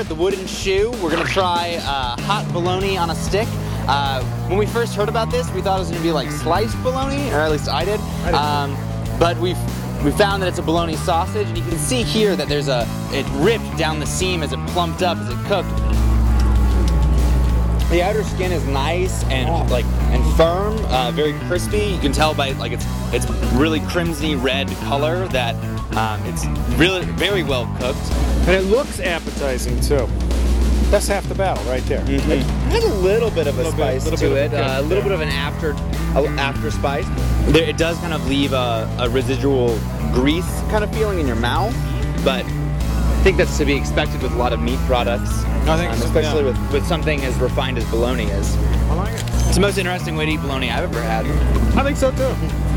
at the Wooden Shoe. We're gonna try uh, hot bologna on a stick. Uh, when we first heard about this, we thought it was gonna be like sliced bologna, or at least I did. did. Um, but we've we found that it's a bologna sausage, and you can see here that there's a it ripped down the seam as it plumped up as it cooked. The outer skin is nice and Oh. like and firm, uh, very crispy. You can tell by like it's it's really crimsony red color that um, it's really very well cooked. And it looks appetizing too. That's half the battle right there. Mm. It has a little bit of a bit- spice little to bit it, a uh, a little bit of an after a, after spice. There, it does kind of leave a, a residual grease kind of feeling in your mouth, but think that's to be expected with a lot of meat products. I think um, so, especially yeah. with, with something as refined as bologna is. I like it. It's the most interesting way to eat bologna I've ever had. I think so too.